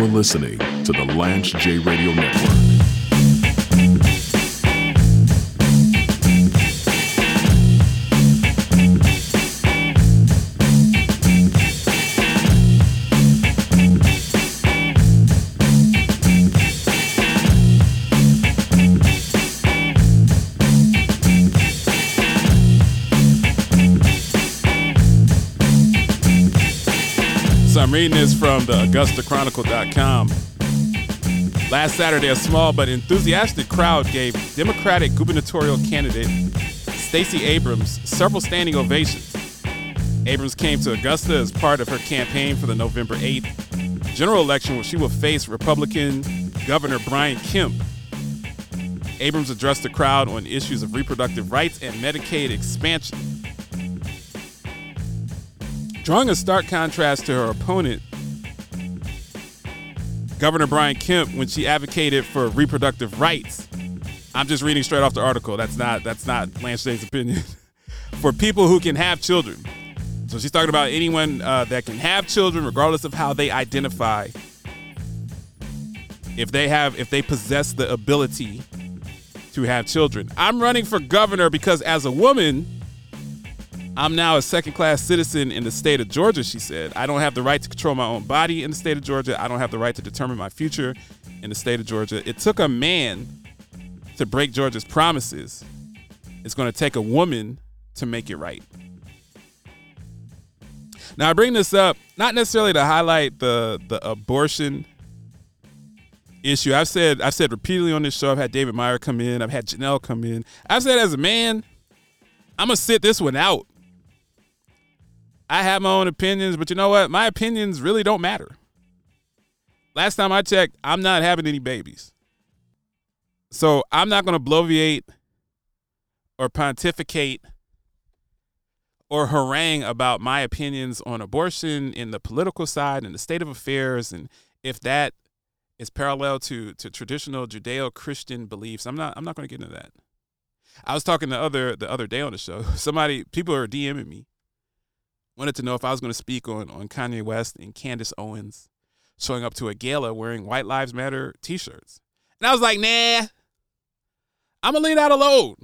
You're listening to the Lance J Radio Network. I'm reading this from the AugustaChronicle.com. Last Saturday, a small but enthusiastic crowd gave Democratic gubernatorial candidate Stacey Abrams several standing ovations. Abrams came to Augusta as part of her campaign for the November 8th general election where she will face Republican Governor Brian Kemp. Abrams addressed the crowd on issues of reproductive rights and Medicaid expansion. Drawing a stark contrast to her opponent, Governor Brian Kemp, when she advocated for reproductive rights. I'm just reading straight off the article. That's not that's not Lance opinion. for people who can have children. So she's talking about anyone uh, that can have children, regardless of how they identify. If they have, if they possess the ability to have children. I'm running for governor because as a woman, I'm now a second class citizen in the state of Georgia, she said. I don't have the right to control my own body in the state of Georgia. I don't have the right to determine my future in the state of Georgia. It took a man to break Georgia's promises. It's going to take a woman to make it right. Now, I bring this up not necessarily to highlight the, the abortion issue. I've said I've said repeatedly on this show. I've had David Meyer come in. I've had Janelle come in. I've said as a man, I'm gonna sit this one out. I have my own opinions, but you know what? My opinions really don't matter. Last time I checked, I'm not having any babies. So I'm not going to bloviate or pontificate or harangue about my opinions on abortion in the political side and the state of affairs and if that is parallel to to traditional Judeo-Christian beliefs. I'm not I'm not going to get into that. I was talking the other the other day on the show. Somebody people are DMing me wanted to know if I was going to speak on on Kanye West and Candace Owens showing up to a gala wearing White Lives Matter t-shirts. And I was like, "Nah. I'm going to leave that alone."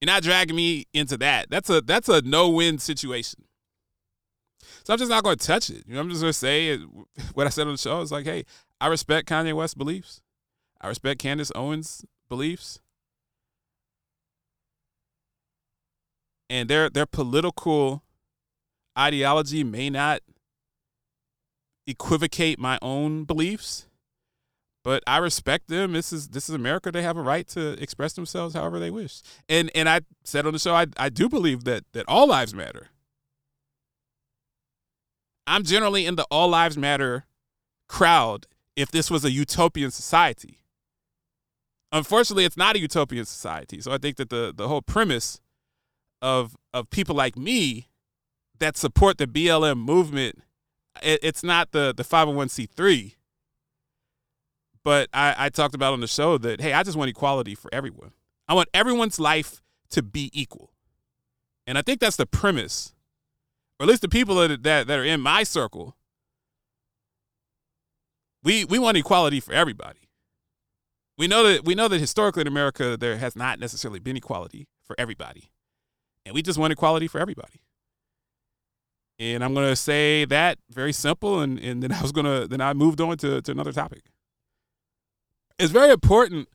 You're not dragging me into that. That's a that's a no-win situation. So I'm just not going to touch it. You know, I'm just going to say it, what I said on the show. It's like, hey, I respect Kanye West's beliefs. I respect Candace Owens' beliefs. And their their political ideology may not equivocate my own beliefs but I respect them. This is this is America. They have a right to express themselves however they wish. And and I said on the show, I I do believe that that all lives matter. I'm generally in the all lives matter crowd if this was a utopian society. Unfortunately, it's not a utopian society. So I think that the the whole premise of of people like me that support the BLM movement. It, it's not the the 501c3. But I, I talked about on the show that hey, I just want equality for everyone. I want everyone's life to be equal, and I think that's the premise, or at least the people that that, that are in my circle. We we want equality for everybody. We know that we know that historically in America there has not necessarily been equality for everybody and we just want equality for everybody. And I'm gonna say that very simple, and, and then I was gonna then I moved on to, to another topic. It's very important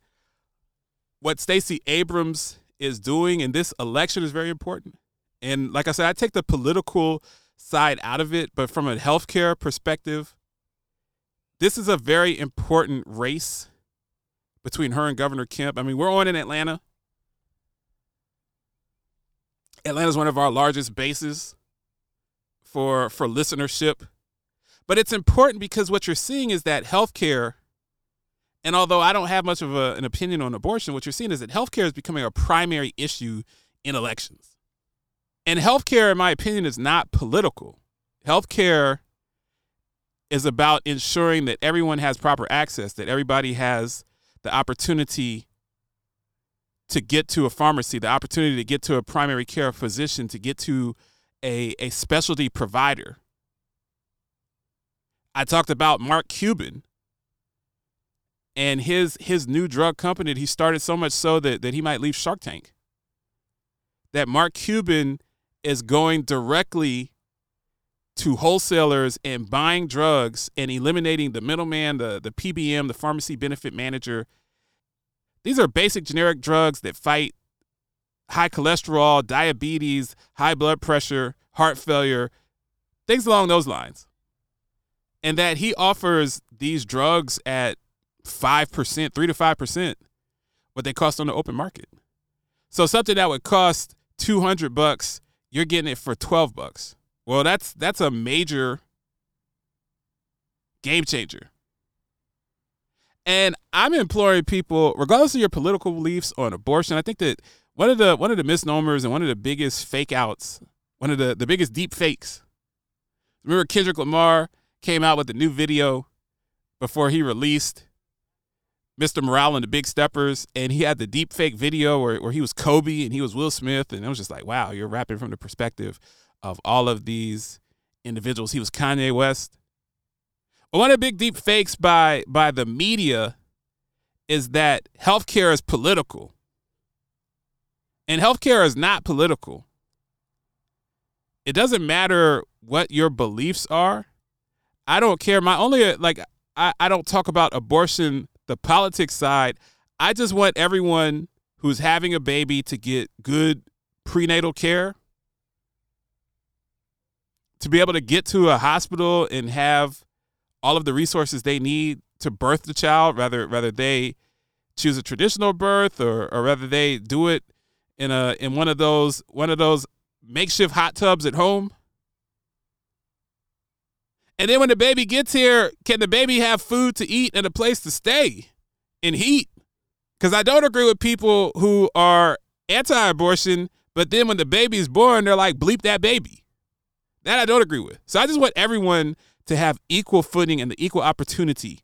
what Stacey Abrams is doing in this election is very important. And like I said, I take the political side out of it, but from a healthcare perspective, this is a very important race between her and Governor Kemp. I mean, we're on in Atlanta. Atlanta is one of our largest bases for for listenership. But it's important because what you're seeing is that healthcare, and although I don't have much of a, an opinion on abortion, what you're seeing is that healthcare is becoming a primary issue in elections. And healthcare, in my opinion, is not political. Healthcare is about ensuring that everyone has proper access, that everybody has the opportunity to get to a pharmacy, the opportunity to get to a primary care physician, to get to a, a specialty provider. I talked about Mark Cuban and his his new drug company that he started so much so that, that he might leave Shark Tank. That Mark Cuban is going directly to wholesalers and buying drugs and eliminating the middleman, the, the PBM, the pharmacy benefit manager. These are basic generic drugs that fight high cholesterol, diabetes, high blood pressure, heart failure, things along those lines. And that he offers these drugs at 5%, 3 to 5% what they cost on the open market. So something that would cost 200 bucks, you're getting it for 12 bucks. Well, that's that's a major game changer. And I'm imploring people, regardless of your political beliefs on abortion, I think that one of the one of the misnomers and one of the biggest fake outs, one of the, the biggest deep fakes. Remember Kendrick Lamar came out with a new video before he released Mr. Morale and the Big Steppers, and he had the deep fake video where, where he was Kobe and he was Will Smith, and it was just like, wow, you're rapping from the perspective of all of these individuals. He was Kanye West. One of the big deep fakes by by the media is that healthcare is political. And healthcare is not political. It doesn't matter what your beliefs are. I don't care. My only like I, I don't talk about abortion the politics side, I just want everyone who's having a baby to get good prenatal care, to be able to get to a hospital and have all of the resources they need to birth the child, whether whether they choose a traditional birth or or whether they do it in a in one of those one of those makeshift hot tubs at home. And then when the baby gets here, can the baby have food to eat and a place to stay in heat? Because I don't agree with people who are anti abortion, but then when the baby is born, they're like, bleep that baby. That I don't agree with. So I just want everyone to have equal footing and the equal opportunity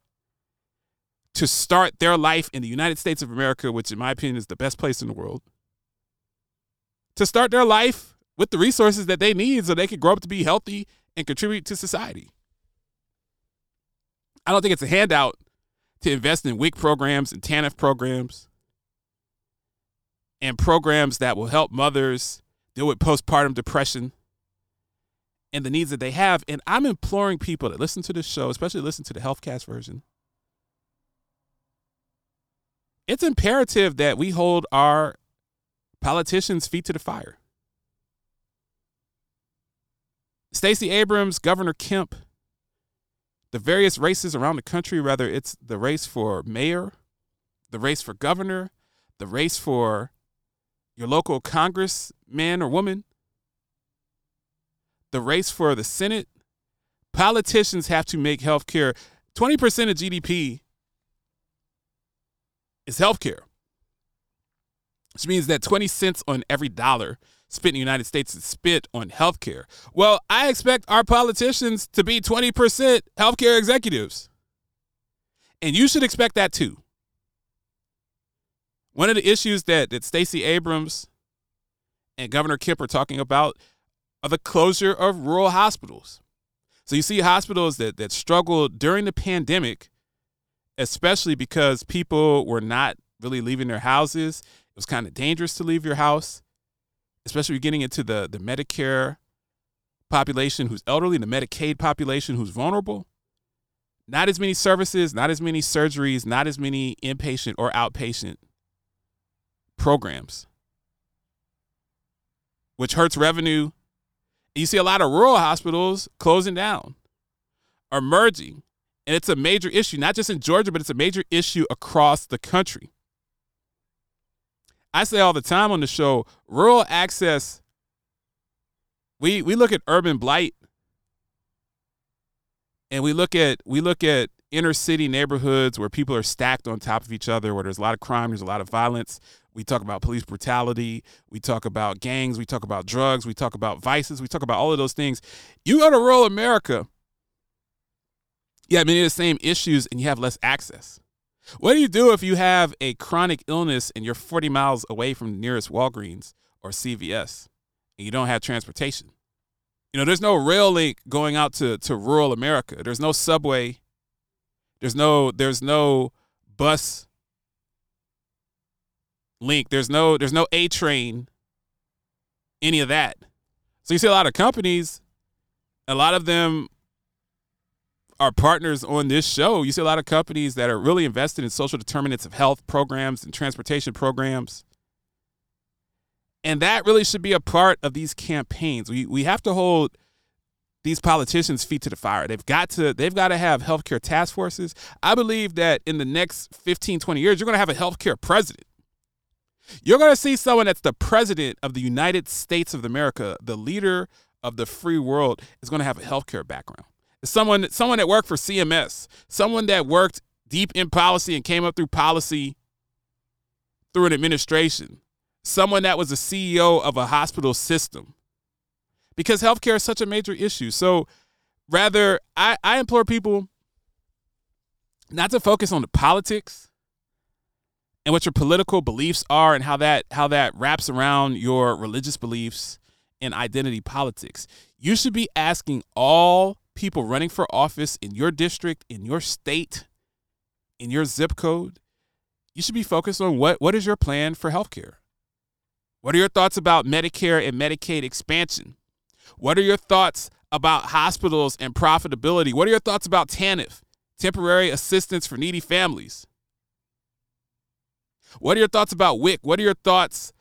to start their life in the United States of America, which, in my opinion, is the best place in the world. To start their life with the resources that they need so they can grow up to be healthy and contribute to society. I don't think it's a handout to invest in WIC programs and TANF programs and programs that will help mothers deal with postpartum depression and the needs that they have. And I'm imploring people to listen to this show, especially listen to the HealthCast version. It's imperative that we hold our politicians' feet to the fire. Stacey Abrams, Governor Kemp, the various races around the country, whether it's the race for mayor, the race for governor, the race for your local congressman or woman, the race for the Senate, politicians have to make health care 20% of GDP is health care, which means that 20 cents on every dollar spent in the United States is spent on healthcare. Well, I expect our politicians to be 20% healthcare executives. And you should expect that too. One of the issues that, that Stacey Abrams and Governor Kemp are talking about are the closure of rural hospitals. So you see hospitals that, that struggled during the pandemic, especially because people were not really leaving their houses. It was kind of dangerous to leave your house especially getting into the, the Medicare population who's elderly, the Medicaid population who's vulnerable. Not as many services, not as many surgeries, not as many inpatient or outpatient programs, which hurts revenue. You see a lot of rural hospitals closing down or merging. And it's a major issue, not just in Georgia, but it's a major issue across the country. I say all the time on the show, rural access. We we look at urban blight, and we look at we look at inner city neighborhoods where people are stacked on top of each other, where there's a lot of crime, there's a lot of violence. We talk about police brutality. We talk about gangs. We talk about drugs. We talk about vices. We talk about all of those things. You go to rural America, you have many of the same issues, and you have less access. What do you do if you have a chronic illness and you're 40 miles away from the nearest Walgreens or CVS and you don't have transportation? You know, there's no rail link going out to, to rural America. There's no subway. There's no there's no bus link. There's no there's no A train. Any of that. So you see a lot of companies, a lot of them are partners on this show. You see a lot of companies that are really invested in social determinants of health programs and transportation programs. And that really should be a part of these campaigns. We we have to hold these politicians feet to the fire. They've got to they've got to have healthcare task forces. I believe that in the next 15 20 years you're going to have a healthcare president. You're going to see someone that's the president of the United States of America, the leader of the free world is going to have a healthcare background. Someone someone that worked for CMS, someone that worked deep in policy and came up through policy through an administration someone that was a CEO of a hospital system because healthcare is such a major issue. So rather, I, I implore people not to focus on the politics and what your political beliefs are and how that how that wraps around your religious beliefs and identity politics. You should be asking all people running for office in your district, in your state, in your zip code, you should be focused on what what is your plan for healthcare? What are your thoughts about Medicare and Medicaid expansion? What are your thoughts about hospitals and profitability? What are your thoughts about TANF, temporary assistance for needy families? What are your thoughts about WIC? What are your thoughts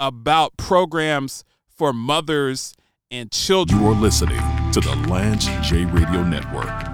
about programs for mothers and children? You are listening to the Lance J Radio Network.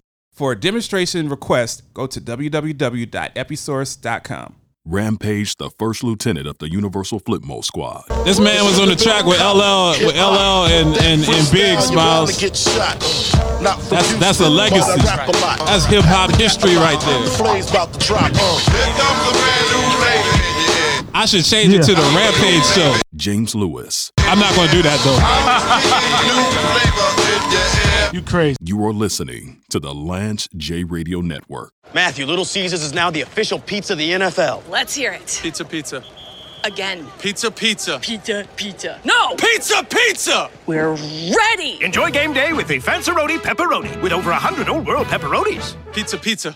For a demonstration request, go to www.episource.com. Rampage, the first lieutenant of the Universal Flipmode Squad. This man was on the track with LL, with LL and, and, and Big Smiles. That's, that's a legacy. That's hip hop history right there. I should change it to the Rampage show. James Lewis. I'm not going to do that though. You crazy. You are listening to the Lance J Radio Network. Matthew, Little Caesars is now the official pizza of the NFL. Let's hear it. Pizza, pizza. Again. Pizza, pizza. Pizza, pizza. No! Pizza, pizza! We're ready! Enjoy game day with the Fanceroni Pepperoni with over 100 old world pepperonis. Pizza, pizza.